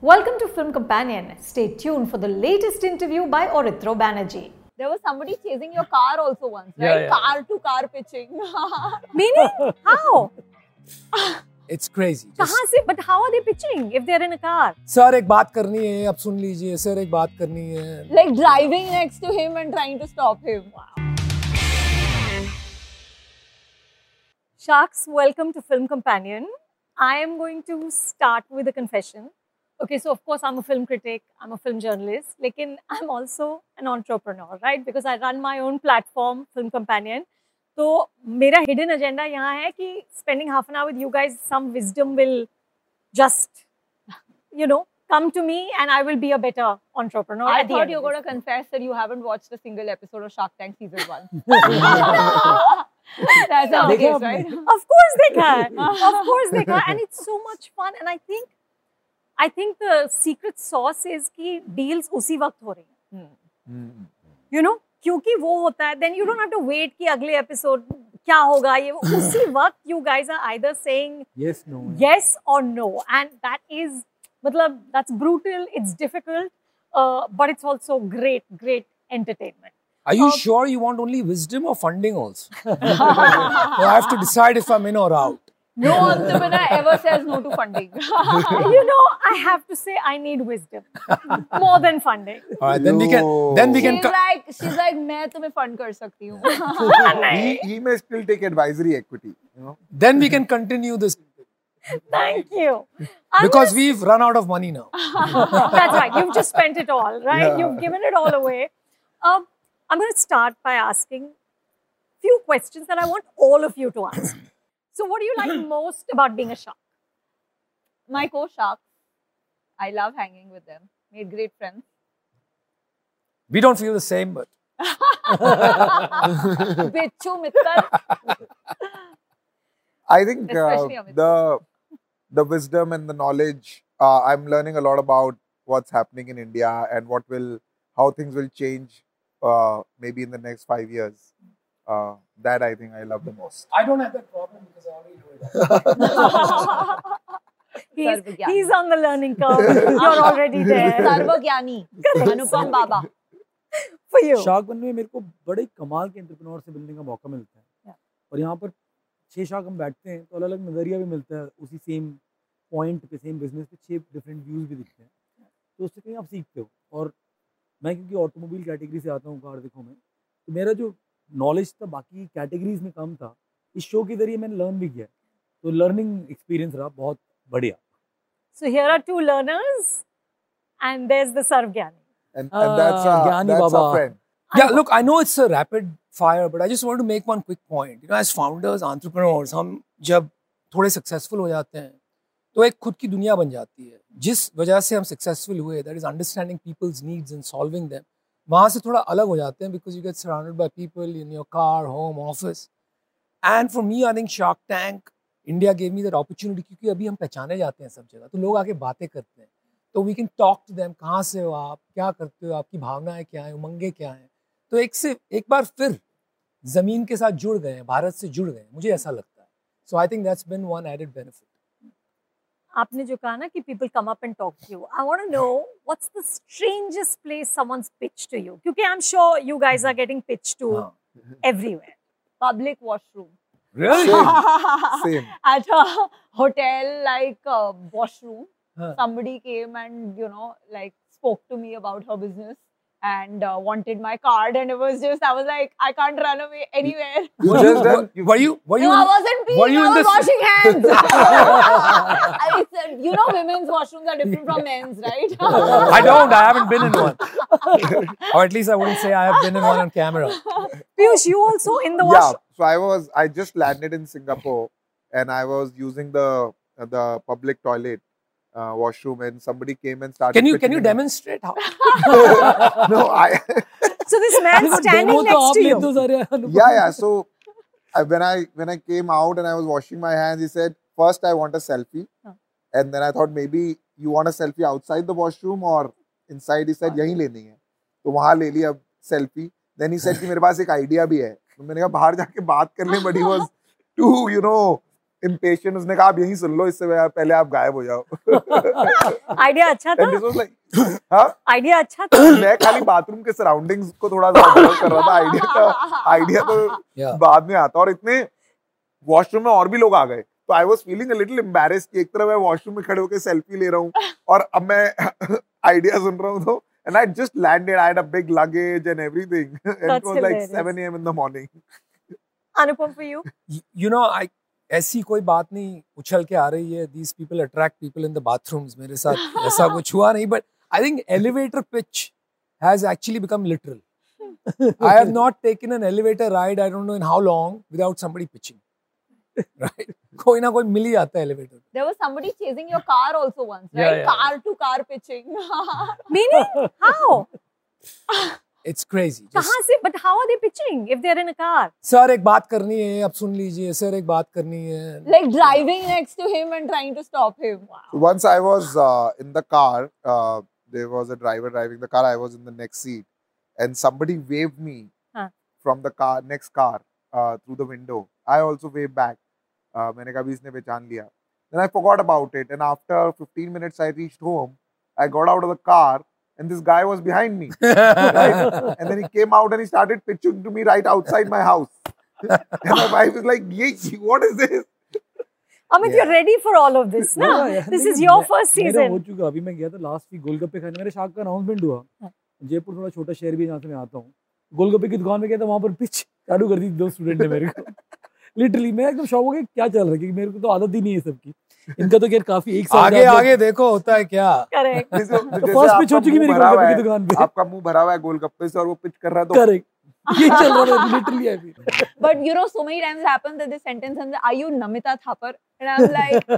Welcome to Film Companion. Stay tuned for the latest interview by Orithro Banerjee. There was somebody chasing your car also once, Yeah, right? yeah. Car to car pitching. Meaning? How? It's crazy कहाँ से? But how are they pitching if they're in a car? Sir एक बात करनी है अब सुन लीजिए sir एक बात करनी है like driving next to him and trying to stop him. Sharks, welcome to Film Companion. I am going to start with a confession. Okay, so of course I'm a film critic, I'm a film journalist, like I'm also an entrepreneur, right? Because I run my own platform, Film Companion. तो मेरा hidden agenda यहाँ है कि spending half an hour with you guys, some wisdom will just, you know, come to me and I will be a better entrepreneur. I at the thought end you of were it. going to confess that you haven't watched a single episode of Shark Tank season one. That's not the देखा case, आपने? right? of course they can of course they can and it's so much fun and i think I think the secret sauce is key deals उसी वक्त हो रही हैं। You no क्योंकि वो होता है then you don't have to wait कि अगले एपिसोड क्या होगा ये उसी वक्त you guys are either saying yes no yes और नो एंड दैट इज़ मतलब that's brutal it's difficult but it's also great great entertainment are you sure you want only wisdom और funding also I have to decide if I am in और out. No entrepreneur ever says no to funding. you know, I have to say I need wisdom more than funding. All right, then we can then we can she's co- like, she's like, मैं तुम्हें fund कर सकती हूँ. he, he may still take advisory equity. You know, then we can continue this Thank you. I'm because just- we've run out of money now. that's right. You've just spent it all, right? Yeah. You've given it all away. Um, I'm going to start by asking few questions that I want all of you to answer. So, what do you like most about being a shark? My co-sharks, I love hanging with them. Made great friends. We don't feel the same, but Bichu Mittal. I think uh, Especially Amit. the the wisdom and the knowledge. Uh, I'm learning a lot about what's happening in India and what will how things will change. Uh, maybe in the next five years. Uh, that I think I love the most. I don't have that problem He's, he's on the learning curve. You're already there. Sarvagyani. Anupam Baba. For you. Shark बनने में मेरे को बड़े कमाल के entrepreneur से मिलने का मौका मिलता है Yeah. और यहाँ पर छह शार्क हम बैठते हैं तो अलग अलग नज़रिया भी मिलता है उसी सेम पॉइंट पे सेम बिज़नेस पे छह डिफरेंट व्यूज़ भी दिखते हैं तो उससे कहीं आप सीखते हो और मैं क्योंकि ऑटोमोबाइल कैटेगरी से आता हूँ कार देखो में तो मेरा जो नॉलेज था बाकी कैटेगरीज में कम था इस शो के ज़रिए मैंने लर्न भी किया है। तो लर्निंग एक्सपीरियंस रहा बहुत बढ़िया। So here are two learners and there is the सर्व ज्ञानी एंड दैट्स अ ज्ञानी बाबा या look I know it's a rapid fire but I just want to make one quick point you know as founders entrepreneurs हम जब थोड़े successful हो जाते हैं तो एक खुद की दुनिया बन जाती है। जिस वजह से हम सक्सेसफुल हुए that is understanding people's needs and solving them वहाँ से थोड़ा अलग हो जाते हैं because you get surrounded by people in your car home office and for me I think Shark Tank India gave me that opportunity क्योंकि अभी हम पहचाने जाते हैं सब जगह तो लोग आके बातें करते हैं तो we can talk to them कहाँ से हो आप क्या करते हो आपकी भावनाएँ क्या हैं उमंगे क्या हैं तो एक से एक बार फिर ज़मीन के साथ जुड़ गए हैं भारत से जुड़ गए हैं मुझे ऐसा लगता है so I think that's been one added benefit आपने जो कहा ना कि people come up and talk to you. I want to know what's the strangest place someone's pitched to you? क्योंकि I'm sure you guys are getting pitched to हाँ. everywhere. Public washroom. Same. Same. At a hotel like uh, washroom. Huh. Somebody came and, you know, like spoke to me about her business and uh, wanted my card. And it was just, I was like, I can't run away anywhere. You just done. Were you were you no, I wasn't peeing. were you I was washing hands. I said, you know, women's washrooms are different from men's, right? I don't. I haven't been in one. or at least I wouldn't say I have been in one on camera. Peyush, you also in the yeah. washroom? So I was. I just landed in Singapore, and I was using the uh, the public toilet uh, washroom, and somebody came and started. Can you can pitching you in. demonstrate how? no, I. So this man standing demo तो next आप to ले you. तो सारे अनुपम। yeah, yeah. So I, when I when I came out and I was washing my hands, he said, first I want a selfie, Huh. and then I thought maybe you want a selfie outside the washroom or inside. He said यहीं लेनी है, तो वहाँ ले लिया selfie. Then he said कि मेरे पास एक idea भी है. मैंने कहा बाहर जाके बात कर लें, but he was too you know impatient. उसने कहा आप यहीं सुन लो इससे पहले आप गायब हो जाओ. आइडिया अच्छा था like, हाँ आइडिया अच्छा था मैं खाली बाथरूम के सराउंडिंग्स को थोड़ा सा ऑब्ज़र्व कर रहा था आइडिया का आइडिया तो Yeah. बाद में आता और इतने वॉशरूम में और भी लोग आ गए तो I was feeling a little embarrass कि एक तरफ़ मैं वॉशरूम में खड़े होकर सेल्फी ले रहा हूँ और अब मैं आइडिया सुन रहा हूँ तो and I just landed. I had a big luggage and everything. and it That's was like hilarious. 7 a.m. in the morning. Anupam for you you know आई ऐसी कोई बात नहीं उछल के आ रही है these people attract people in the bathrooms मेरे साथ ऐसा कुछ हुआ नहीं but I think elevator pitch has actually become literal I have not taken an elevator ride I don't know in how long without somebody pitching right कोई ना कोई मिल ही जाता है elevator there was somebody chasing your car also once right car to car pitching meaning how it's crazy कहाँ से? But how are they pitching if they are in a car sir एक बात करनी है आप सुन लीजिए सर एक बात करनी है। Like driving next to him and trying to stop him once I was in the car there was a driver driving the car I was in the next seat and somebody waved me huh. from the car next car uh, through the window. I also waved back. मैंने कहा इसने पहचान लिया then I forgot about it and after fifteen minutes I reach home I got out of the car and this guy was behind me right and then he came out and he started pitching to me right outside my house and wife is like ये what is this Amit, yeah. you're ready for all of this, na? Yeah, yeah. This is your first season. मेरा हो चुका अभी मैं गया था last week गोलगप्पे खाने मेरे शाक का अनाउंसमेंट हुआ हाँ। जयपुर थोड़ा छोटा शहर भी जहाँ से मैं आता हूँ गोलगप्पे की दुकान में गया था वहाँ पर पिच चालू कर दी दो स्टूडेंट ने मेरे को लिटरली मैं एकदम शौक हो गया क्या चल रहा है? क्योंकि मेरे को तो आदत ही नहीं है सबकी। इनका तो खैर काफ़ी एक साल आगे आगे देखो होता है क्या? करेक्ट फ़र्स्ट पिच हो चुकी मुँह मेरी भरा हुआ गोलगप्पे है, की दुकान पे। आपका मुँह भरा हुआ है गोलगप्पे से और वो पिच कर रहा है तो करेक्ट ये चल रहा था लिटरली अभी But you know, so many times happens that this sentence and are you Namita Thapar? And I'm like,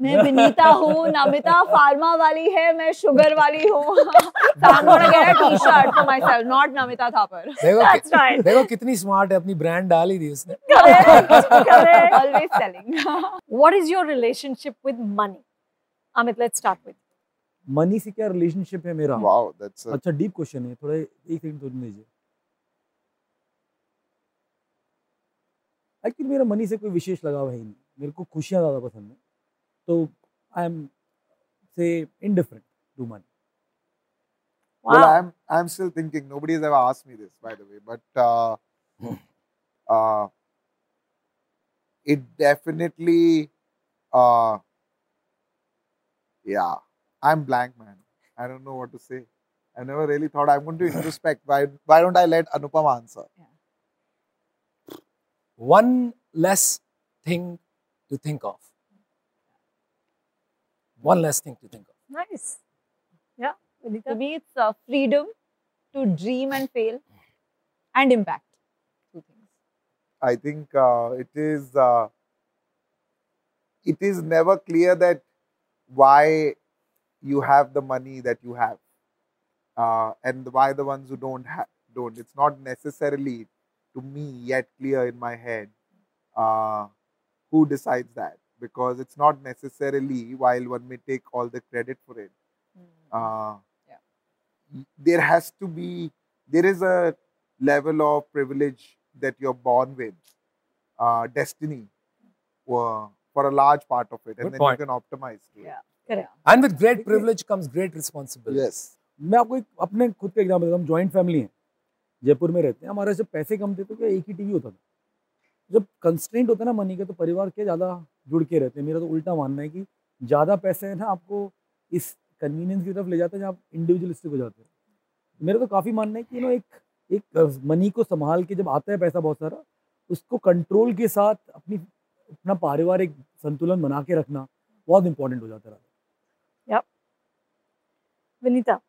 मैं विनीता हूँ, नमिता फार्मा वाली है, मैं शुगर वाली हूँ. so I'm gonna get a T-shirt for myself, not Namita Thapar. देखो that's right देखो कितनी स्मार्ट है अपनी ब्रांड डाल ही दी उसने correct correct Always selling. what is your relationship with money Amit let's start with money से क्या रिलेशनशिप है मेरा wow that's a, अच्छा डीप क्वेश्चन है थोड़ा एक सेकंड तो दीजिए एक्चुअली मेरा मनी से कोई विशेष लगाव है ही नहीं मेरे को खुशियाँ ज़्यादा पसंद है तो I am so indifferent to money wow well i'm i'm still thinking nobody has ever asked me this by the way but uh, uh it definitely uh yeah i'm blank man i don't know what to say i never really thought i'm going to introspect why why don't i let anupam answer one less thing to think of one less thing to think of nice yeah Vineeta To me, it's uh, freedom to dream and fail and impact. Two things. I think uh, it is uh, it is never clear that why you have the money that you have, uh, and why the ones who don't have don't. It's not necessarily to me yet clear in my head uh, who decides that because it's not necessarily while one may take all the credit for it. Uh, Yeah. There has to be there is a level of privilege that you're born with uh, destiny uh, for a large part of it, and Good then point. you can optimize. To Yeah. Correct. and with great privilege comes great It. responsibility Yes. मैं आपको एक अपने खुद का example देता हूँ joint family है जयपुर में रहते हैं। हमारे जब पैसे कम थे तो क्या एक ही टीवी होता था? जब कंस्टेंट होता है ना मनी का तो परिवार के ज़्यादा जुड़ के रहते हैं। मेरा तो उल्टा मानना है कि ज़्यादा पैसे है ना आपको इस कन्वीनियंस की तरफ़ ले जाते हैं, जहाँ आप इंडिविजुअलिस्टिक हो जाते हैं। मेरा तो काफ़ी मानना है कि नो एक एक मनी को संभाल के जब आता है पैसा बहुत सारा, उसको कंट्रोल के साथ अपनी, अपना पारिवारिक संतुलन बना के रखना बहुत इंपॉर्टेंट हो जाता है। Vinita,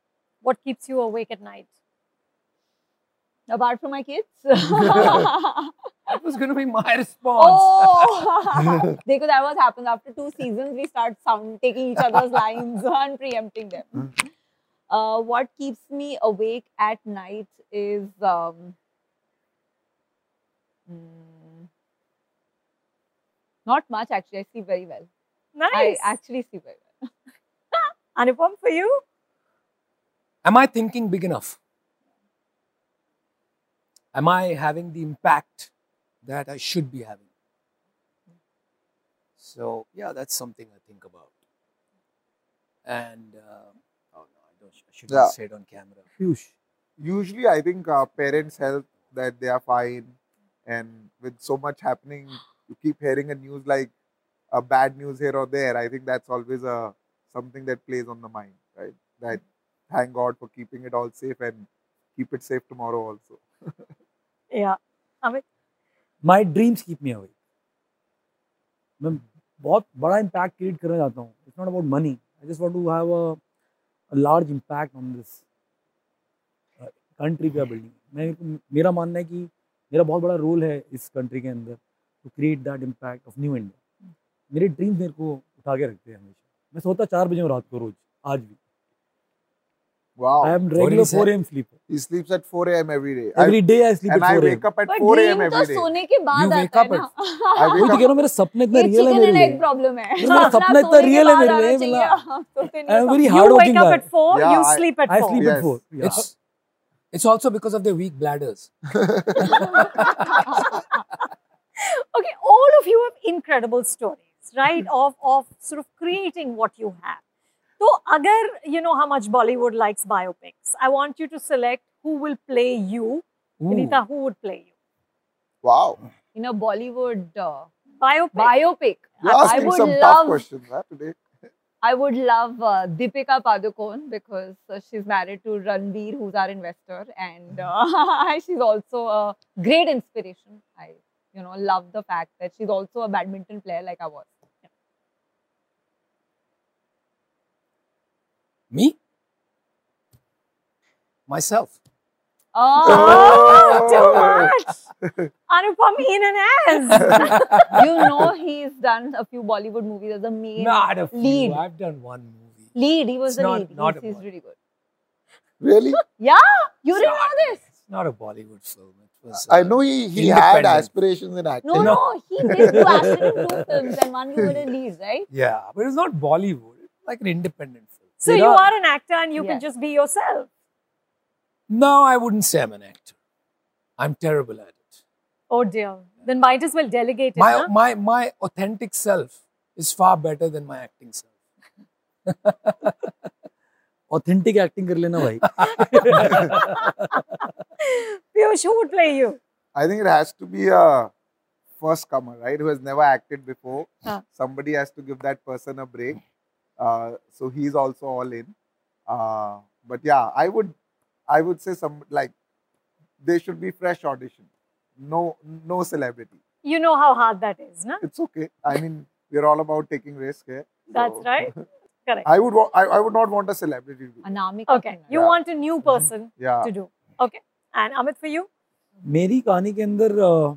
what keeps you awake at night? Apart from my kids. that was going to be my response oh, Dekho, that was happens after two seasons. We start sound taking each other's lines and preempting them. Uh, what keeps me awake at night is um, mm, not much actually. I sleep very well. nice I actually sleep very well. Anupam for you am i thinking big enough am i having the impact that i should be having So yeah, that's something I think about. And uh, oh no, I don't. I should Yeah. say it on camera. Peyush, Usually, I think uh, parents help that they are fine, and with so much happening, you keep hearing a news like a bad news here or there. I think that's always a something that plays on the mind, right? That thank God for keeping it all safe and keep it safe tomorrow also. My dreams keep me awake. मैं बहुत बड़ा impact create करना चाहता हूँ. It's not about money I just want to have a large impact on this country or building मैं, मेरा मानना है कि मेरा बहुत बड़ा रोल है इस कंट्री के अंदर to create that impact of new India मेरे ड्रीम्स मेरे को उठा के रखते हैं हमेशा. मैं सोता चार बजे रात को रोज, आज भी. Wow. I am do you regular say? 4 M sleeper he sleeps at 4 a.m. every day. I- every day I sleep and eight I 4 wake M up at But 4 a.m. dream तो every day. सोने के बाद You आता wake है up ना I वही wake तो up कह रहा हूँ मेरा सपना इतना ये रियल है chicken मेरे and egg लिए problem है मेरा अपना सपना इतना सोने के real है बाद मेरे आना लिए, चाहिए। मतलब- हाँ, सोते I नहीं am हो very You hard wake working up guy. at 4, Yeah, you I- sleep at I 4. sleep Yes. at 4 yeah. It's it's also because of their weak bladders. okay, all of you have incredible stories, right? of of sort of creating what you have. So, agar you know how much Bollywood likes biopics, I want you to select who will play you. Vineeta, who would play you? Wow. In a Bollywood uh, Biopic. biopic, You're I asking would some tough questions huh, today. I would love uh, Deepika Padukone because uh, she's married to Ranveer, who's our investor, and uh, she's also a great inspiration. I, you know, love the fact that she's also a badminton player like I was. Me? Myself. Oh, too Oh. much. Anupam in and as. you know, he's done a few Bollywood movies as a main Not a few. lead. I've done one movie. Lead. He was It's the not- lead. not he's, a he's really good. Really? Yeah, you It's didn't not- know this. It's not a Bollywood film. It was. I uh, know he, he had aspirations in acting. No, No. no, he did two acted in two films and one you were a lead, right? Yeah, but it's not Bollywood. It's like an independent so you, know, are an actor and you yeah. can just be yourself. No, I wouldn't say I'm an actor. I'm terrible at it. Oh dear. Then might as well delegate it. My, huh? my, my authentic self is far better than my acting self. Authentic acting, कर लेना भाई Peyush, who would play you? I think it has to be a first comer, right? Who has never acted before. Huh. Somebody has to give that person a break. Uh, so he's also all in. Uh, but yeah, I would, I would say some like they should be fresh audition. No, no celebrity. You know how hard that is, no? It's okay. I mean, we're all about taking risk here. That's so- right. Correct. I would, wa- I, I would not want a celebrity to do. it. Anamika. Okay. Sinha. You Yeah. want a new person Yeah. to do. Okay. And Amit, for you? मेरी कहानी के अंदर अ,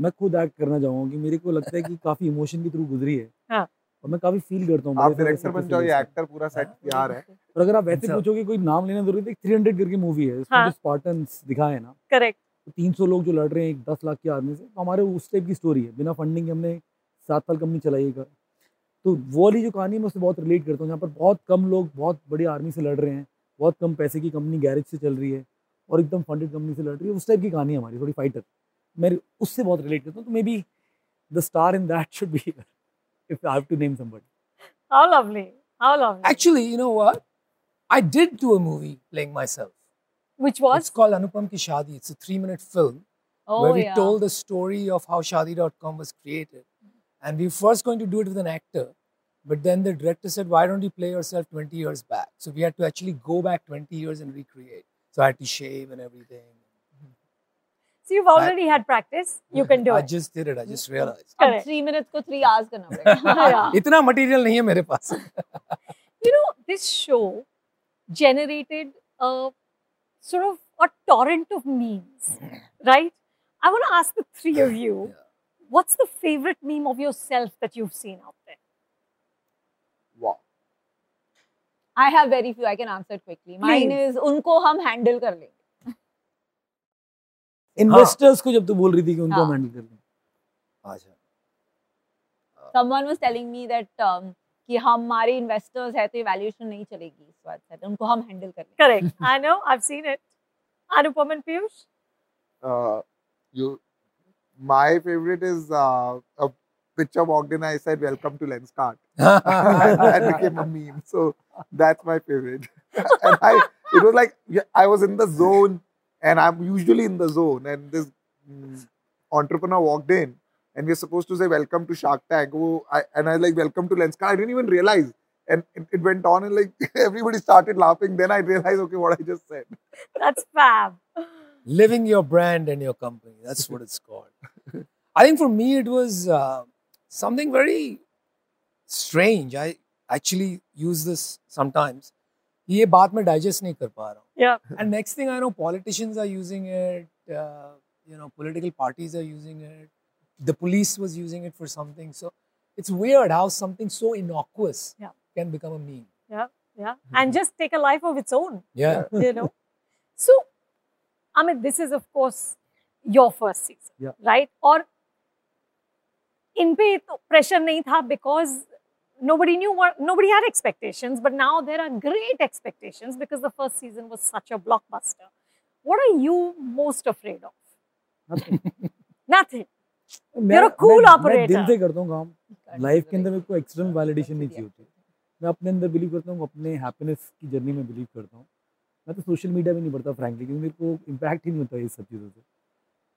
मैं खुद act करना चाहूंगा कि मेरे को लगता है कि काफी इमोशन के थ्रू गुजरी है हाँ। और मैं काफ़ी फील करता हूँ आप डायरेक्टर बन जाओ ये एक्टर पूरा सेट तैयार है। और अगर आप वैसे अच्छा। पूछोगे कोई नाम लेना ज़रूरी है थ्री हंड्रेड करके मूवी है उसमें हाँ। जो स्पार्टन्स दिखाए ना Correct. तो तीन सौ लोग जो लड़ रहे हैं एक दस लाख की आर्मी से तो हमारे उस टाइप की स्टोरी है। बिना फंडिंग के हमने सात साल कंपनी चलाई है। तो वो वाली जो कहानी है मैं उससे बहुत रिलेट करता हूँ जहाँ पर बहुत कम लोग बहुत बड़ी आर्मी से लड़ रहे हैं बहुत कम पैसे की कंपनी गैरेज से चल रही है और एकदम फंडेड कंपनी से लड़ रही है उस टाइप की कहानी है हमारी थोड़ी फाइटर मैं उससे बहुत रिलेट करता हूँ तो maybe the star in that should be if I have to name somebody. How lovely. How lovely. Actually, you know what? I did do a movie playing myself. Which was? It's called Anupam Ki Shadi. It's a three minute film oh, where we yeah. told the story of how Shaadi.com was created. And we were first going to do it with an actor. But then the director said, why don't you play yourself 20 years back? So we had to actually go back 20 years and recreate. So I had to shave and everything. So you've already had practice. You can do I it. just did it. I just realized. अब Correct. three minutes को three hours करना पड़ेगा. yeah. इतना material नहीं है मेरे पास You know, this show generated a sort of a torrent of memes, right? I want to ask the three of you, Yeah. what's the favorite meme of yourself that you've seen out there? Wow. I have very few. I can answer it quickly. Mine Please. is उनको हम handle कर लेंगे. Investors को जब तू बोल रही थी कि उनको हाँ। हम हैंडल कर लें अच्छा Someone was telling me that um, कि हमारे investors है तो evaluation नहीं चलेगी इस बात से. तो उनको हम handle कर लेंगे. Correct. I know, I've seen it. Anupam and Piyush? uh, you my favorite is uh, a picture walked in, I said, "Welcome to Lenskart." and that became a meme. So that's my favorite. and I, it was like yeah, I was in the zone, and I'm usually in the zone, and this mm, entrepreneur walked in, and we're supposed to say welcome to Shark Tank. Oh, I, and I was like welcome to Lenskart. I didn't even realize. And it, it went on, and like everybody started laughing. Then I realized, okay, what I just said. That's fab. living your brand and your company. That's what it's called. I think for me, it was uh, something very strange. I actually use this sometimes. ये बात मैं digest नहीं कर पा रहा हूँ. Yeah. And next thing I know, politicians are using it. Uh, you know, political parties are using it. The police was using it for something. So it's weird how something so innocuous Yeah. can become a meme. Yeah. And just take a life of its own. Yeah. you know. So, Amit, this is of course your first season, Yeah. right? और इन पे तो pressure नहीं था because nobody knew what nobody had expectations, but now there are great expectations because the first season was such a blockbuster. What are you most afraid of? Nothing. Nothing. मैं- You're a cool मैं- मैं operator. दिल से करता हूँ काम life के अंदर मेरे को एक्सटर्नल वैलिडेशन नहीं चाहिए होती मैं अपने अंदर बिलीव करता हूँ अपने हैप्पीनेस की जर्नी में बिलीव करता हूँ मैं तो सोशल मीडिया में नहीं पढ़ता फ्रैंकली क्योंकि मेरे को इम्पैक्ट ही नहीं होता ये सब चीज़ों से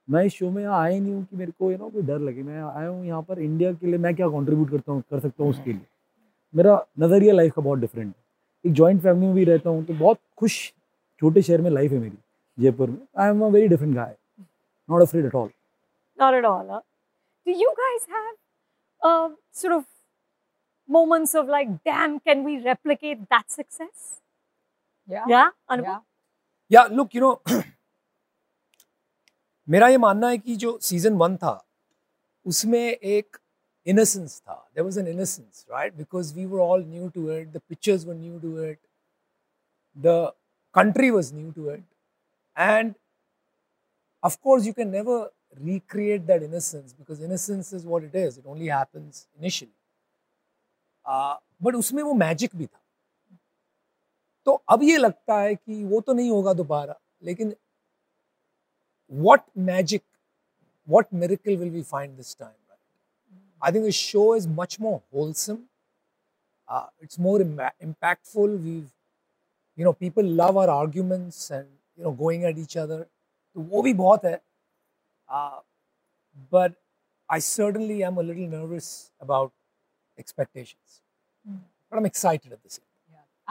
मैं इस शो में आया नहीं हूँ कि मेरे को यू नो कोई डर लगे मैं आया हूँ यहाँ पर इंडिया के लिए मैं क्या कंट्रीब्यूट करता हूँ कर सकता हूँ उसके लिए मेरा नज़रिया लाइफ का बहुत डिफरेंट है एक जॉइंट फैमिली में भी रहता हूँ तो बहुत खुश छोटे शहर में लाइफ है मेरी जयपुर में I am a very different guy not afraid at all all. Huh? Do you guys have uh, sort of moments of like, damn, can we replicate that success? Yeah. Yeah, Anupam? Yeah. या look you know मेरा ये मानना है कि जो season one था उसमें एक innocence था there was an innocence right because we were all new to it the pictures were new to it the country was new to it and of course you can never recreate that innocence because innocence is what it is it only happens initially uh, but उसमें वो magic भी था तो अब ये लगता है कि वो तो नहीं होगा दोबारा लेकिन what magic what miracle will we find this time right? i think the show is much more wholesome uh, it's more Im- impactful we've you know people love our arguments and you know going at each other तो वो भी बहुत है uh, but i certainly am a little nervous about expectations but i'm excited at the same time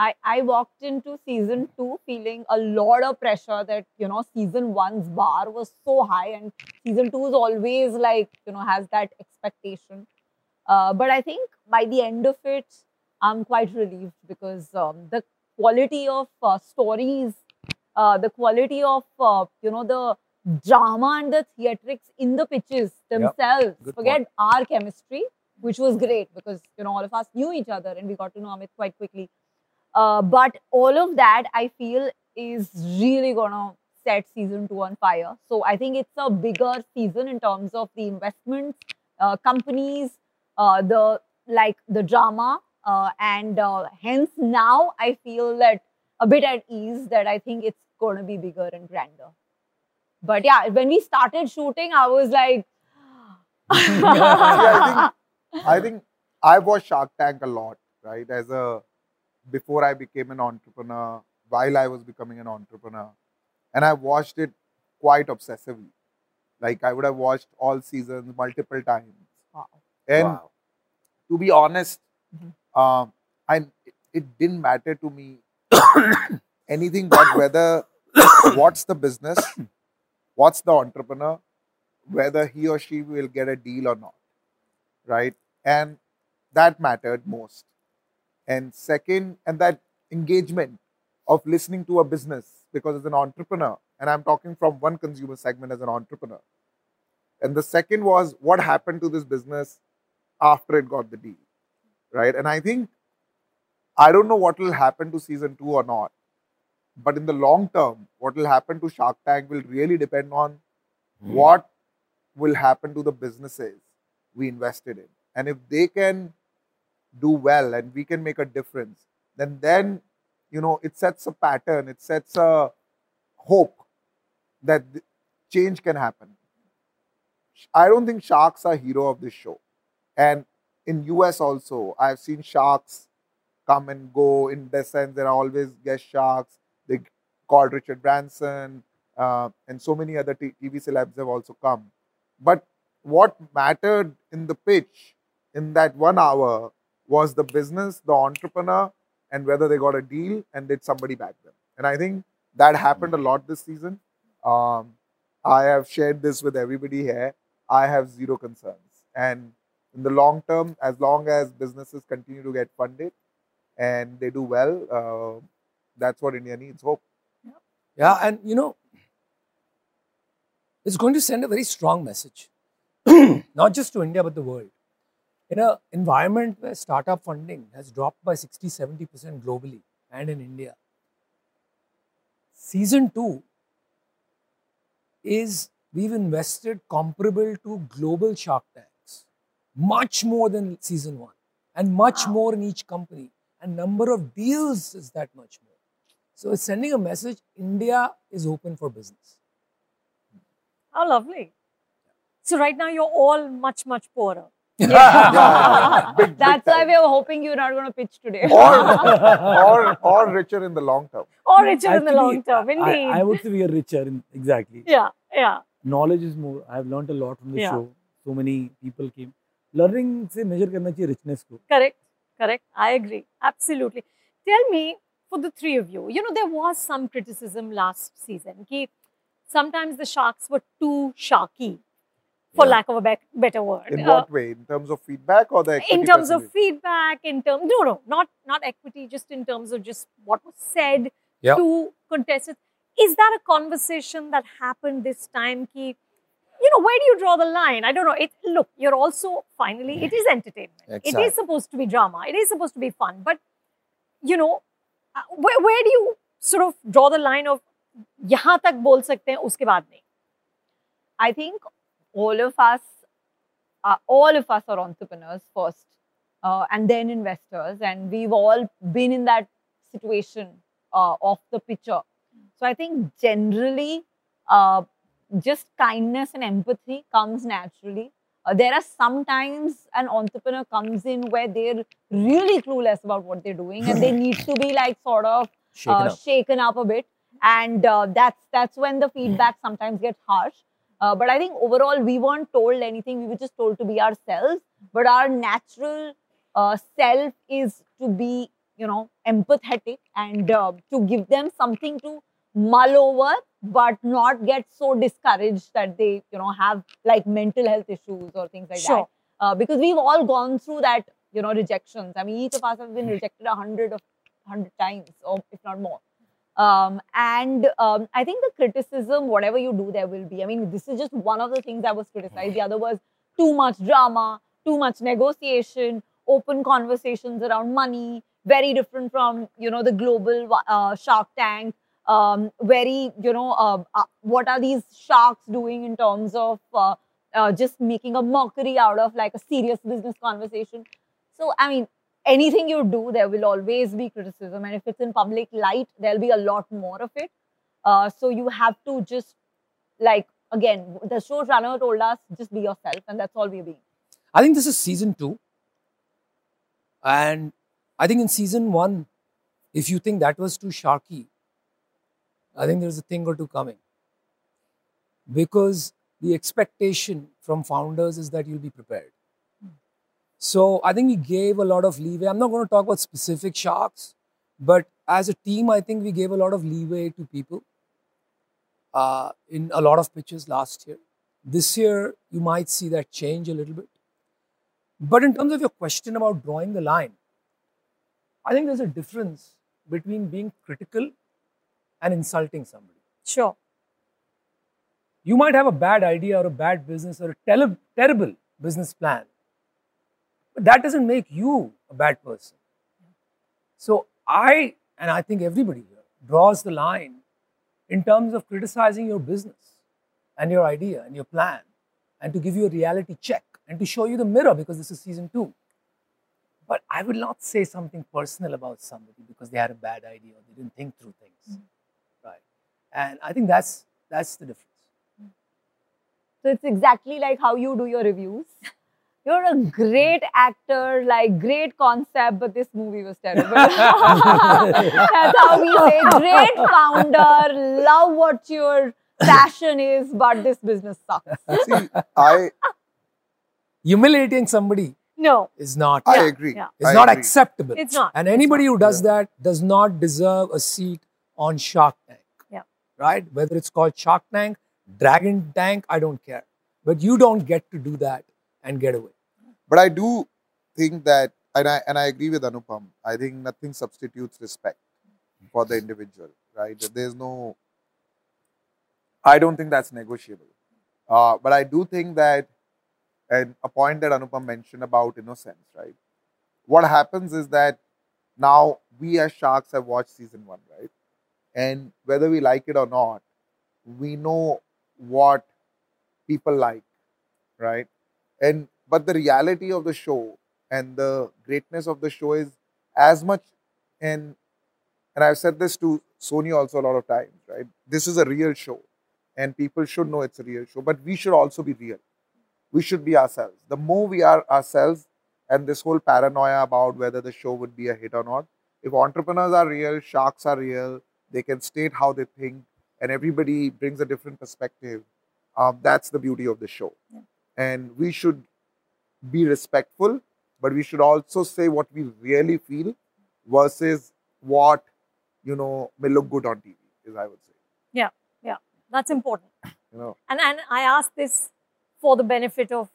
I, I walked into season two feeling a lot of pressure that, you know, season one's bar was so high and season two is always like, you know, has that expectation. Uh, but I think by the end of it, I'm quite relieved because um, the quality of uh, stories, uh, the quality of, uh, you know, the drama and the theatrics in the pitches themselves, Good forget our chemistry, which was great because, you know, all of us knew each other and we got to know Amit quite quickly. Uh, but all of that I feel is really gonna set season two on fire. So I think it's a bigger season in terms of the investments, uh, companies, uh, the like the drama, uh, and uh, hence now I feel that a bit at ease that I think it's gonna be bigger and grander. But yeah, when we started shooting, I was like, Yeah, I think I watched Shark Tank a lot, right? As a before I became an entrepreneur, while I was becoming an entrepreneur, and I watched it quite obsessively. Like I would have watched all seasons multiple times. Wow. And Wow. to be honest, Mhm. um, I it, it didn't matter to me anything but whether what's the business, what's the entrepreneur, whether he or she will get a deal or not, right? And that mattered most. And second, and that engagement of listening to a business because as an entrepreneur, and I'm talking from one consumer segment as an entrepreneur. And the second was what happened to this business after it got the deal, right? And I think I don't know what will happen to season two or not, but in the long term, what will happen to Shark Tank will really depend on hmm. what will happen to the businesses we invested in. And if they can do well and we can make a difference, then then you know it sets a pattern, it sets a hope that change can happen. I don't think sharks are hero of this show. And in US also, I've seen sharks come and go. In Descent, there are always guest sharks. They called Richard Branson, uh, and so many other TV celebs have also come. But what mattered in the pitch in that one hour was the business, the entrepreneur, and whether they got a deal and did somebody back them. And I think that happened a lot this season. Um, I have shared this with everybody here. I have zero concerns. And in the long term, as long as businesses continue to get funded and they do well, uh, that's what India needs hope. Yeah, and you know, it's going to send a very strong message, not just to India, but the world. In an environment where startup funding has dropped by 60 70% globally and in India, season two is we've invested comparable to global Shark Tanks, much more than season one, and much Wow. more in each company, and number of deals is that much more. So it's sending a message India is open for business. How lovely. So right now you're all much, much poorer. Yeah. yeah, yeah, big, That's big why we were hoping you're not going to pitch today. or, or, or richer in the long term. Or richer in the long term, indeed. I, I would say we are richer, in, exactly. Yeah, yeah. Knowledge is more. I've learned a lot from the yeah. show. So many people came. Learning se measure karna chahiye richness. Correct, correct. I agree. Absolutely. Tell me, for the three of you, you know, there was some criticism last season. Ki sometimes the sharks were too sharky for yeah. lack of a be better word. In what uh, way? In terms of feedback or the In terms of feedback, in terms, no, no, not, not equity, just in terms of just what was said to contestants. Is that a conversation that happened this time, Ki? You know, where do you draw the line? I don't know. It Look, you're also, finally, it is entertainment. Exactly. It is supposed to be drama. It is supposed to be fun. But, you know, uh, where, where do you sort of draw the line of, yahan tak bol sakte hain, uske baad? I think all of us, uh, all of us are entrepreneurs first, uh, and then investors, and we've all been in that situation uh, of the picture. So I think generally, uh, just kindness and empathy comes naturally. Uh, there are sometimes an entrepreneur comes in where they're really clueless about what they're doing, and they need to be like sort of Shaken uh, up. shaken up a bit and uh, that's that's when the feedback sometimes gets harsh uh, but i think overall we weren't told anything. We were just told to be ourselves. But our natural uh, self is to be you know empathetic and uh, to give them something to mull over but not get so discouraged that they you know have like mental health issues or things like Sure. that uh, because we've all gone through that you know rejections. I mean each of us have been rejected a hundred of hundred times or if not more um, and um, i think the criticism whatever you do there will be. I mean this is just one of the things that was criticized. The other was too much drama too much negotiation open conversations around money very different from you know the global uh, shark tank. Um, very you know uh, uh, what are these sharks doing in terms of uh, uh, just making a mockery out of like a serious business conversation? So i mean anything you do there will always be criticism and if it's in public light there'll be a lot more of it uh, so you have to just like again the showrunner told us just be yourself and that's all we're being I think this is season two. And I think in season one, if you think that was too sharky, I think there's a thing or two coming. Because the expectation from founders is that you'll be prepared. So I think we gave a lot of leeway. I'm not going to talk about specific sharks, but as a team, I think we gave a lot of leeway to people uh, in a lot of pitches last year. This year, you might see that change a little bit. But in terms of your question about drawing the line, I think there's a difference between being critical and insulting somebody. sure You might have a bad idea or a bad business or a terrible business plan, but that doesn't make you a bad person. So I, and I think everybody here, draws the line in terms of criticizing your business and your idea and your plan and to give you a reality check and to show you the mirror because this is season two. But I will not say something personal about somebody because they had a bad idea or they didn't think through things. Mm. Right. And I think that's that's the difference. so it's exactly like how you do your reviews you're a great actor, like great concept, but this movie was terrible. That's how we say. Great founder, love what your passion is, but this business sucks. See, I Humiliating somebody No, is not I Yeah, agree. yeah. It's I not agree. acceptable. it's not. And anybody not. who does that does not deserve a seat on Shark Tank. Yeah. Right? Whether it's called Shark Tank, Dragon Tank, I don't care. But you don't get to do that and get away. But I do think that, and I and I agree with Anupam. I think nothing substitutes respect for the individual, right? There's no. I don't think that's negotiable. Uh, but I do think that, and a point that Anupam mentioned about innocence, right? What happens is that now we as sharks have watched season one, right? And whether we like it or not, we know what people like, right? And but the reality of the show and the greatness of the show is as much and and I've said this to Sony also a lot of times, right? This is a real show, and people should know it's a real show, but we should also be real. We should be ourselves. The more we are ourselves, and this whole paranoia about whether the show would be a hit or not, if entrepreneurs are real, sharks are real, they can state how they think, and everybody brings a different perspective. Um, that's the beauty of the show. And we should be respectful, but we should also say what we really feel versus what you know may look good on TV, is I would say. Yeah, yeah. That's important. You know, And and I ask this for the benefit of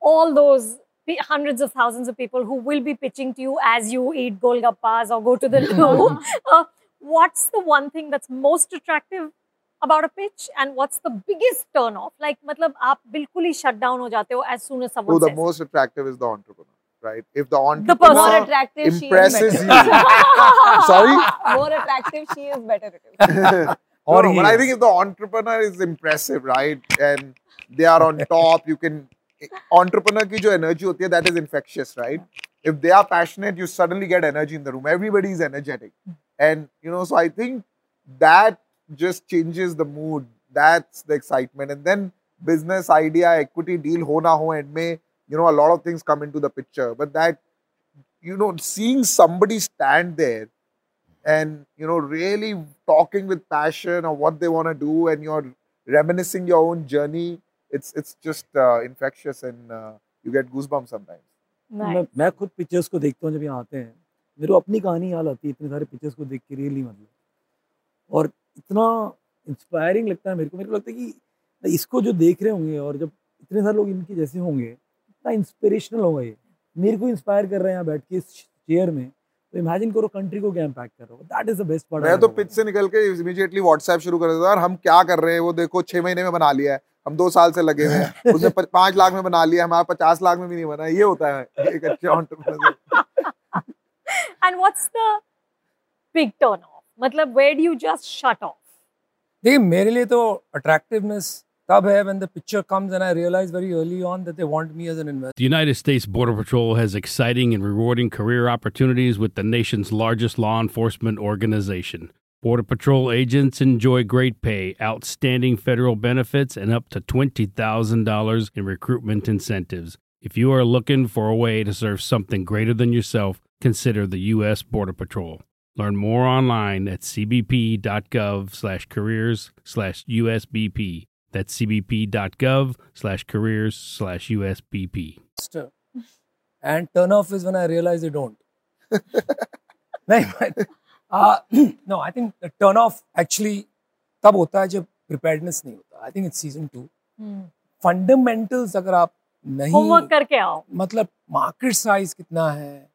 all those hundreds of thousands of people who will be pitching to you as you eat golgappas or go to the loo. uh, what's the one thing that's most attractive about a pitch and what's the biggest turn off? Like, matlab, aap bilkul shut down ho jate ho as soon as someone Who the says. most attractive is the entrepreneur. Right. If the entrepreneur the more attractive impresses she is you, sorry, more attractive she is better. It is. or no, I think if the entrepreneur is impressive, right, and they are on top, you can eh, entrepreneur ki jo energy hoti hai, that is infectious, right? If they are passionate, you suddenly get energy in the room. Everybody is energetic, hmm. and you know, so I think that just changes the mood. That's the excitement, and then business idea, equity deal, ho na ho, and may you know a lot of things come into the picture. But that you know, seeing somebody stand there and you know really talking with passion of what they want to do and you're reminiscing your own journey it's it's just uh, infectious and uh, you get goosebumps sometimes Nice. मैं मैं खुद pictures को देखता हूँ जब यहाँ आते हैं मेरे को अपनी कहानी याद आती है इतने सारे पिक्चर्स को देख के रियली मतलब और इतना इंस्पायरिंग लगता है मेरे को। मेरे को लगता है कि इसको जो देख रहे होंगे और जब इतने सारे लोग इनके जैसे होंगे इतना इंस्पिरेशनल होगा ये। मेरे को इंस्पायर कर रहे हैं यहाँ बैठ के इस चेयर में। तो इमेजिन करो कंट्री को क्या इम्पैक्ट कर रहा होगा। That is the best part मैं तो पिच से निकल के इमीडिएटली व्हाट्सएप शुरू कर देता हूँ, और हम क्या कर रहे हैं? वो देखो छह महीने में बना लिया है। हम दो साल से लगे हुए हैं। उसने पाँच लाख में बना लिया हमारा पचास लाख में भी नहीं बना ये होता है एक अच्छे entrepreneur And what's the big turn off? Matlab, where do you just shut off? देखिए मेरे लिए तो attractiveness तब है when the picture comes and I realize very early on that they want me as an investor. The United States Border Patrol has exciting and rewarding career opportunities with the nation's largest law enforcement organization. Border Patrol agents enjoy great pay, outstanding federal benefits, and up to $20,000 in recruitment incentives. If you are looking for a way to serve something greater than yourself, consider the U.S. Border Patrol. Learn more online at cbp.gov slash careers slash USBP. That's cbp.gov slash careers slash USBP. investor. And turn off is when I realize they don't. नहीं but uh, no, I think the turn off actually तब होता है जब preparedness नहीं होता. I think it's season two. Fundamentals अगर आप नहीं Homework करके आओ. मतलब market size कितना है,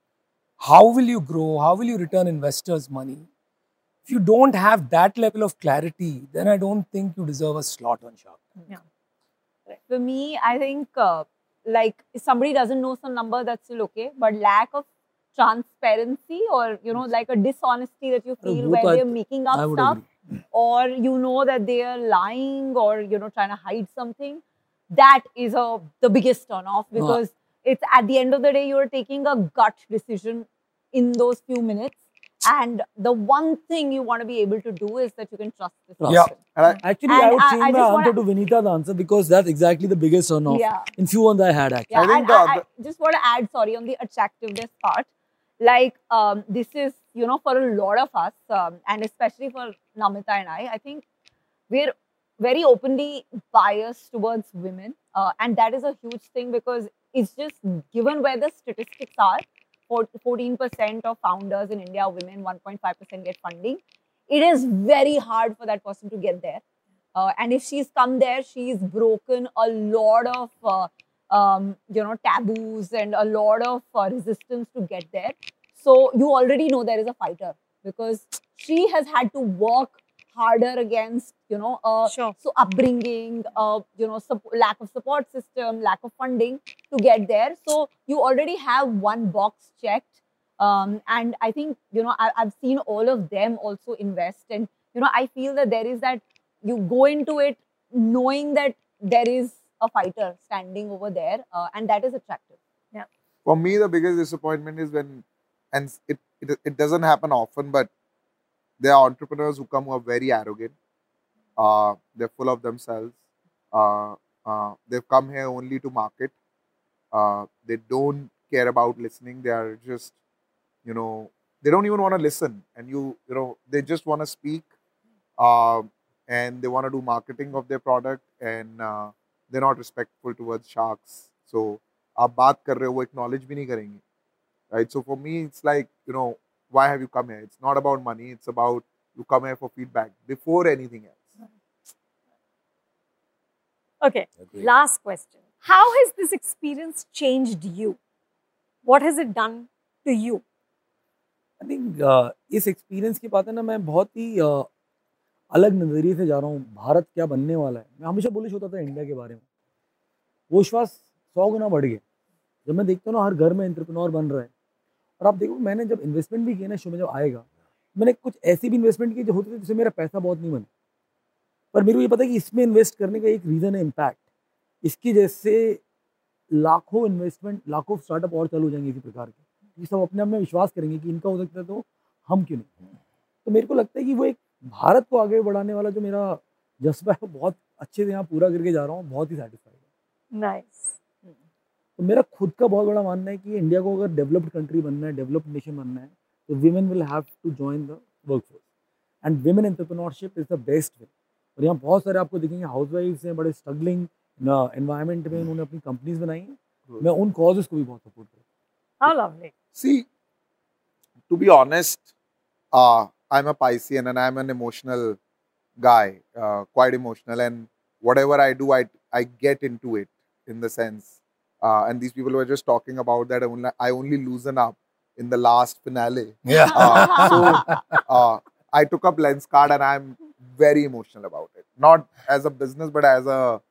how will you grow, how will you return investors money? If you don't have that level of clarity, then I don't think you deserve a slot on Shark. Tank. For me, I think uh, like if somebody doesn't know some number, that's still okay. But lack of transparency or you know like a dishonesty that you feel when they're making up stuff agree. or you know that they are lying or you know trying to hide something that is a the biggest turn off because it's at the end of the day you're taking a gut decision in those few minutes and the one thing you want to be able to do is that you can trust this person. Yeah. And I, Actually, I would I- change I my answer wanna- to Vineeta's answer because that's exactly the biggest turn off Yeah. in few ones I had actually. Yeah, I think and the I, I just want to add, sorry, on the attractiveness part. Like, um, this is, you know, for a lot of us, um, and especially for Namita and I, I think we're very openly biased towards women. Uh, and that is a huge thing because it's just given where the statistics are, for- 14% of founders in India are women, 1.5% get funding. It is very hard for that person to get there. Uh, and if she's come there, she's broken a lot of uh, um, you know taboos and a lot of uh, resistance to get there. So you already know there is a fighter because she has had to work harder against you know uh, Sure. so upbringing, uh, you know sup- lack of support system, lack of funding to get there. So you already have one box checked. Um, and I think you know I, I've seen all of them also invest, and you know I feel that there is that you go into it knowing that there is a fighter standing over there, uh, and that is attractive. Yeah for me, the biggest disappointment is when, and it, it it doesn't happen often, but there are entrepreneurs who come who are very arrogant. Uh, they're full of themselves. Uh, uh, they've come here only to market. Uh, they don't care about listening. They are just, you know, they don't even want to listen, and you, you know, they just want to speak, uh, and they want to do marketing of their product, and uh, they're not respectful towards sharks. So आप बात कर रहे हो वो acknowledge भी नहीं करेंगे right so for me it's like you know why have you come here it's not about money it's about you come here for feedback before anything else Okay. Last question. How has this experience changed you? What has it done to you? I think इस experience की बात है ना मैं बहुत ही uh, अलग नज़रिए से जा रहा हूँ भारत क्या बनने वाला है मैं हमेशा बुलिश होता था इंडिया के बारे में वो विश्वास सौ गुना बढ़ गया जब मैं देखता हूँ ना हर घर में एंटरप्रेन्योर बन रहा है और आप देखो मैंने जब इन्वेस्टमेंट भी किया ना शो में जब आएगा, मैंने कुछ ऐसी भी इन्वेस्टमेंट की जो होती थी, जिससे मेरा पैसा बहुत नहीं बना। पर मेरे को ये पता है कि इसमें इन्वेस्ट करने का एक रीज़न है इम्पैक्ट इसकी जैसे लाखों इन्वेस्टमेंट लाखों स्टार्टअप और चालू हो जाएँगे इसी प्रकार के। ये सब अपने आप में विश्वास करेंगे कि इनका हो सकता है तो हम क्यों नहीं? तो मेरे को लगता है कि वो एक भारत को आगे बढ़ाने वाला जो मेरा जज्बा है बहुत अच्छे से यहाँ पूरा करके जा रहा हूँ, बहुत ही सेटिस्फाइड है। Nice. तो मेरा खुद का बहुत बड़ा मानना है कि इंडिया को अगर डेवलप्ड कंट्री बनना है डेवलप्ड नेशन बनना है तो women will have to join the work force and women entrepreneurship is the best way और यहाँ बहुत सारे आपको देखेंगे हाउस वाइफ्स हैं बड़े स्ट्रगलिंग एनवायरमेंट में उन्होंने अपनी कंपनीज़ बनाई हैं मैं उन कॉजेज को भी बहुत सपोर्ट करता lovely. See, to be honest, uh, I'm a Piscean and I'm an emotional guy, uh, quite emotional. And whatever I do, I I get into it in the sense. Uh, and these people were just talking about that. I only, loosen up in the last finale. Yeah. Uh, so uh, I took up Lenskart and I'm very emotional about it. Not as a business, but as a.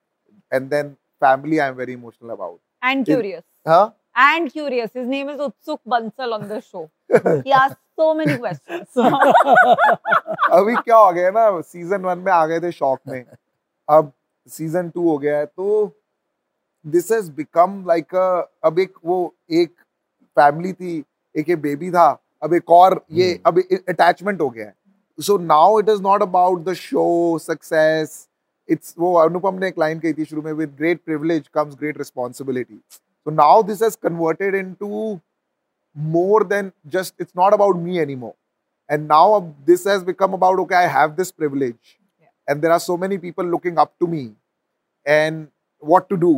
And then family, I'm very emotional about. And curious. It, huh? And curious. His name is Utsuk Bansal on the show. he asked so many questions. अभी क्या हो गया ना season one में आ गए थे shock में अब सीजन टू हो गया है तो दिस हैज बिकम लाइक अब एक वो एक फैमिली थी एक ये बेबी था अब एक और ये Hmm. अब अटैचमेंट हो गया है so now it is not about the show success it's वो अनुपम ने एक लाइन कही थी शुरू में with great privilege comes great responsibility so now this has converted into more than just it's not about me anymore and now uh, this has become about okay i have this privilege and there are so many people looking up to me and what to do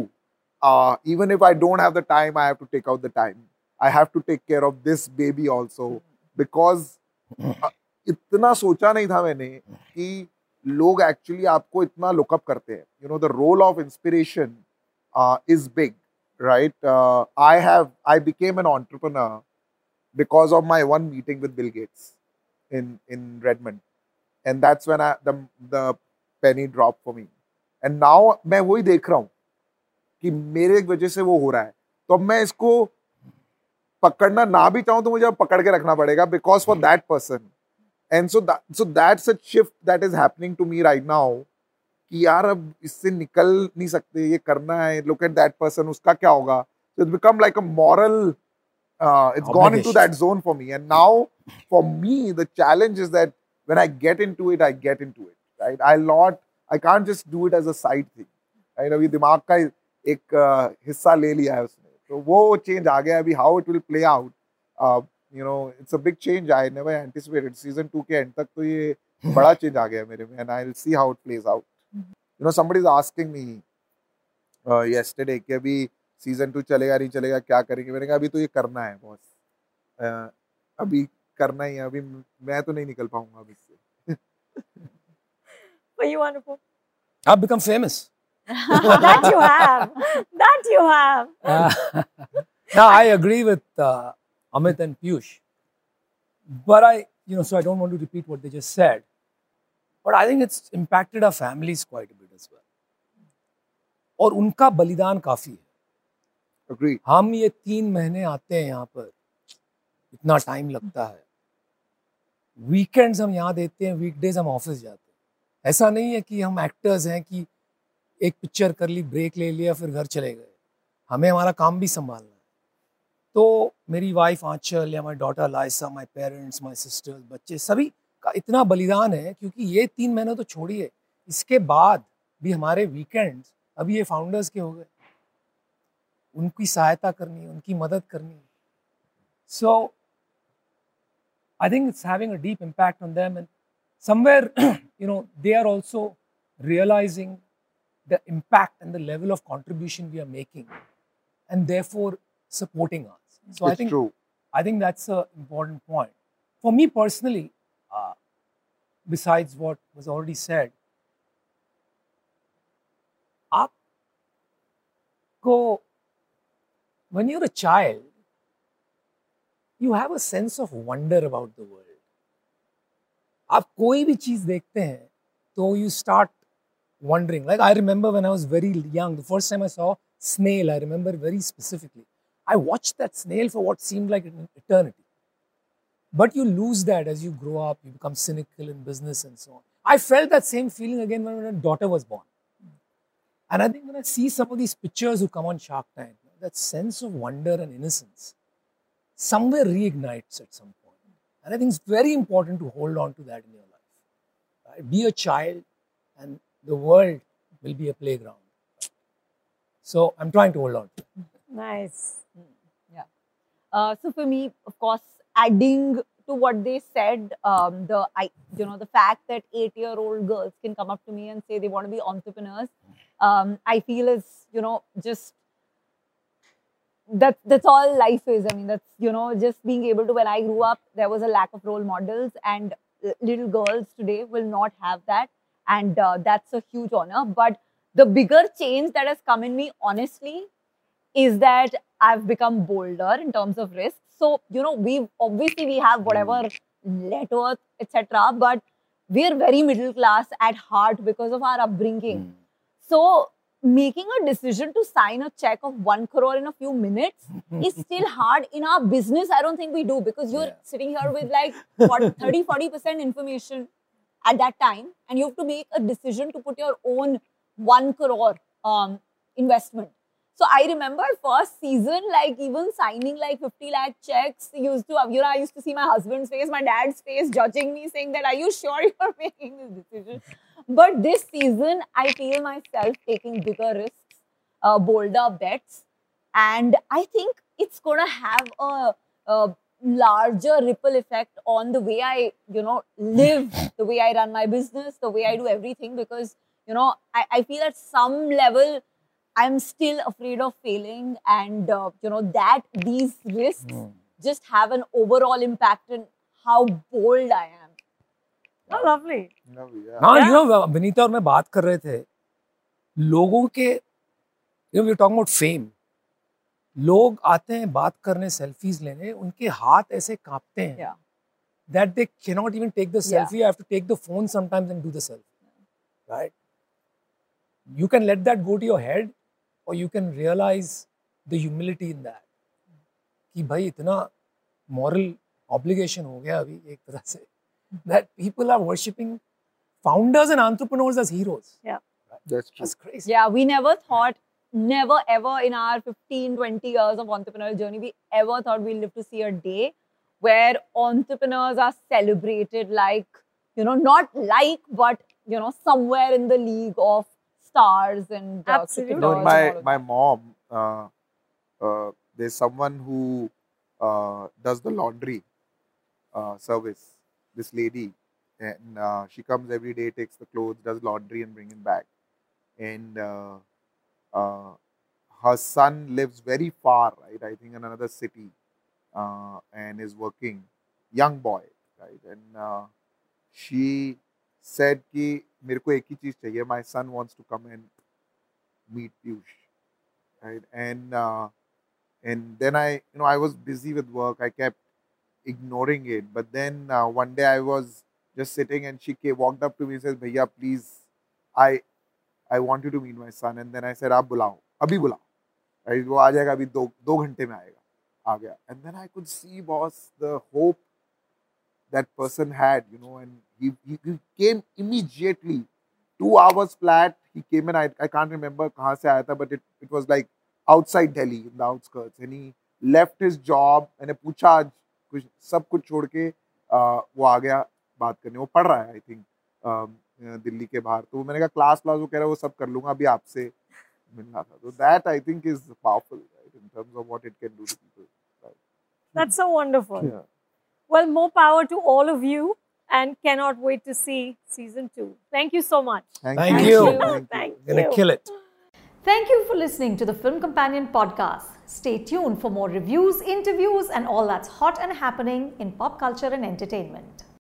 uh, even if i don't have the time i have to take out the time i have to take care of this baby also because uh, इतना सोचा नहीं था मैंने कि लोग actually आपको इतना look up करते हैं you know the role of inspiration is big right? Uh, I have I became an entrepreneur because of my one meeting with Bill Gates in in Redmond, and that's when I the the penny dropped for me. And now मैं वही देख रहा हूँ कि मेरे वजह से वो हो रहा है। तो अब मैं इसको पकड़ना ना भी चाहूँ तो मुझे पकड़ के रखना पड़ेगा because for that person and so so that a shift that is happening to me right now कि यार अब इससे निकल नहीं सकते ये करना है लुक एट दैट पर्सन उसका क्या होगा? So it become like a moral it's gone into that zone for me and now for me the challenge is that when I get into it I get into it right I not I can't just do it as a side thing right अभी दिमाग का एक हिस्सा ले लिया है उसने। तो वो चेंज आ गया अभी how it will play out you know it's a big change I never anticipated season two के एंड तक तो ये बड़ा चेंज आ गया मेरे में and I will see how it plays out you know somebody is asking me yesterday कि अभी सीज़न टू चलेगा नहीं चलेगा क्या करेंगे? मैंने कहा अभी तो ये करना है बॉस uh, अभी करना ही है अभी मैं तो नहीं निकल पाऊँगा अब इससे. For you, Anupam. I've become famous. That you have. That you have. Uh, now I agree with uh, Amit and Piyush, but I, you know, so I don't want to repeat what they just said, but I think it's impacted our families quite a bit as well. और उनका बलिदान काफ़ी है Agreed. हम ये तीन महीने आते हैं यहाँ पर इतना टाइम लगता है वीकेंड्स हम यहाँ देते हैं वीकडेज हम ऑफ़िस जाते हैं ऐसा नहीं है कि हम एक्टर्स हैं कि एक पिक्चर कर ली ब्रेक ले लिया, फिर घर चले गए। हमें हमारा काम भी संभालना है। तो मेरी वाइफ आंचल या my daughter Laisa my parents my sisters बच्चे सभी का इतना बलिदान है क्योंकि ये तीन महीने तो छोड़िए। इसके बाद भी हमारे वीकेंड्स अभी ये फाउंडर्स के हो गए। उनकी सहायता करनी, उनकी मदद करनी। So I think it's having a deep impact on them and somewhere, you know, they are also realizing the impact and the level of contribution we are making and therefore supporting us so i it's think true. i think that's a important point for me personally uh, besides what was already said आपको when you're a child you have a sense of wonder about the world आप कोई भी चीज देखते हैं तो you start wondering like i remember when i was very young the first time i saw snail i remember very specifically i watched that snail for what seemed like an eternity but you lose that as you grow up you become cynical in business and so on i felt that same feeling again when my daughter was born and i think when i see some of these pictures who come on shark tank that sense of wonder and innocence somewhere reignites at some point. and I think it's very important to hold on to that in your life. Right? Be a child, and the world will be a playground. So I'm trying to hold on. Nice. Yeah. Uh, so for me, of course, adding to what they said, um, the I, you know, the fact that eight-year-old girls can come up to me and say they want to be entrepreneurs, um, I feel is you know just that that's all life is. I mean, that's you know just being able to. When I grew up, there was a lack of role models, and uh, little girls today will not have that, and uh, that's a huge honor. But the bigger change that has come in me, honestly, is that I've become bolder in terms of risk. So, you know, we obviously we have whatever net worth, etc. But we're very middle class at heart because of our upbringing. So making a decision to sign a check of one crore in a few minutes is still hard in our business. I don't think we do because you're Yeah. sitting here with like what, 30, 40% information at that time, and you have to make a decision to put your own one crore um, investment. So I remember first season, like even signing like 50 lakh checks used to, you know, I used to see my husband's face, my dad's face judging me, saying that, are you sure you're making this decision? But this season, I feel myself taking bigger risks, uh, bolder bets. And I think it's going to have a, a larger ripple effect on the way I, you know, live, the way I run my business, the way I do everything because, you know, I, I feel at some level I'm still afraid of failing and, uh, you know, that these risks mm. just have an overall impact on how bold I am. Oh, lovely. Lovely, yeah. Now, you know, Vineeta and I were talking about fame. लोग आते हैं बात करने selfies लेने उनके हाथ ऐसे कांपते हैं that they can not even take the selfie I have to take the phone sometimes and do the selfie right you can let that go to your head और you can realise the humility in that कि भाई इतना moral obligation हो गया अभी एक तरह से that people are worshipping founders and entrepreneurs as heroes या that's that's true. That's crazy. Yeah we never never ever in our 15, 20 years of entrepreneurial journey, we ever thought we'll live to see a day where entrepreneurs are celebrated like, you know, not like, but, you know, somewhere in the league of stars and uh, Absolutely. cricketers No, my all my mom. Uh, uh, there's someone who uh, does the laundry uh, service. This lady, and uh, she comes every day, takes the clothes, does laundry, and bring it back. And uh, her son lives very far, right? I think in another city, uh, and is working, young boy, right? And uh, she said कि मेरे को एक My son wants to come and meet Peyush, right? And uh, and then I, you know, I was busy with work. I kept ignoring it. But then uh, one day I was just sitting and she came, walked up to me and says, Bhaiya, please, I I want you to meet my son." And then I said, "आप बुलाओ, अभी बुलाओ." Right? वो आ जाएगा अभी दो दो घंटे में आएगा आ गया. And then I could see, boss, the hope that person had, you know, and he, he, he came immediately. Two hours flat, he came in. I, I can't remember कहाँ से आया था, but it, it was like outside Delhi, in the outskirts. And he left his job. मैंने पूछा आज कुछ सब कुछ छोड़ के uh, वो आ गया बात करने वो पढ़ रहा है आई थिंक दिल्ली के बाहर तो मैंने कहा क्लास क्लास वो कह रहा है वो सब कर लूँगा अभी आपसे मिलना था तो that I think is powerful right in terms of what it can do to people That's so wonderful. Yeah. Well, more power to all of you and cannot wait to see season two. Thank you so much. Thank, Thank you. you. Thank you. Thank Gonna kill it. Thank you for listening to the Film Companion podcast. Stay tuned for more reviews, interviews, and all that's hot and happening in pop culture and entertainment.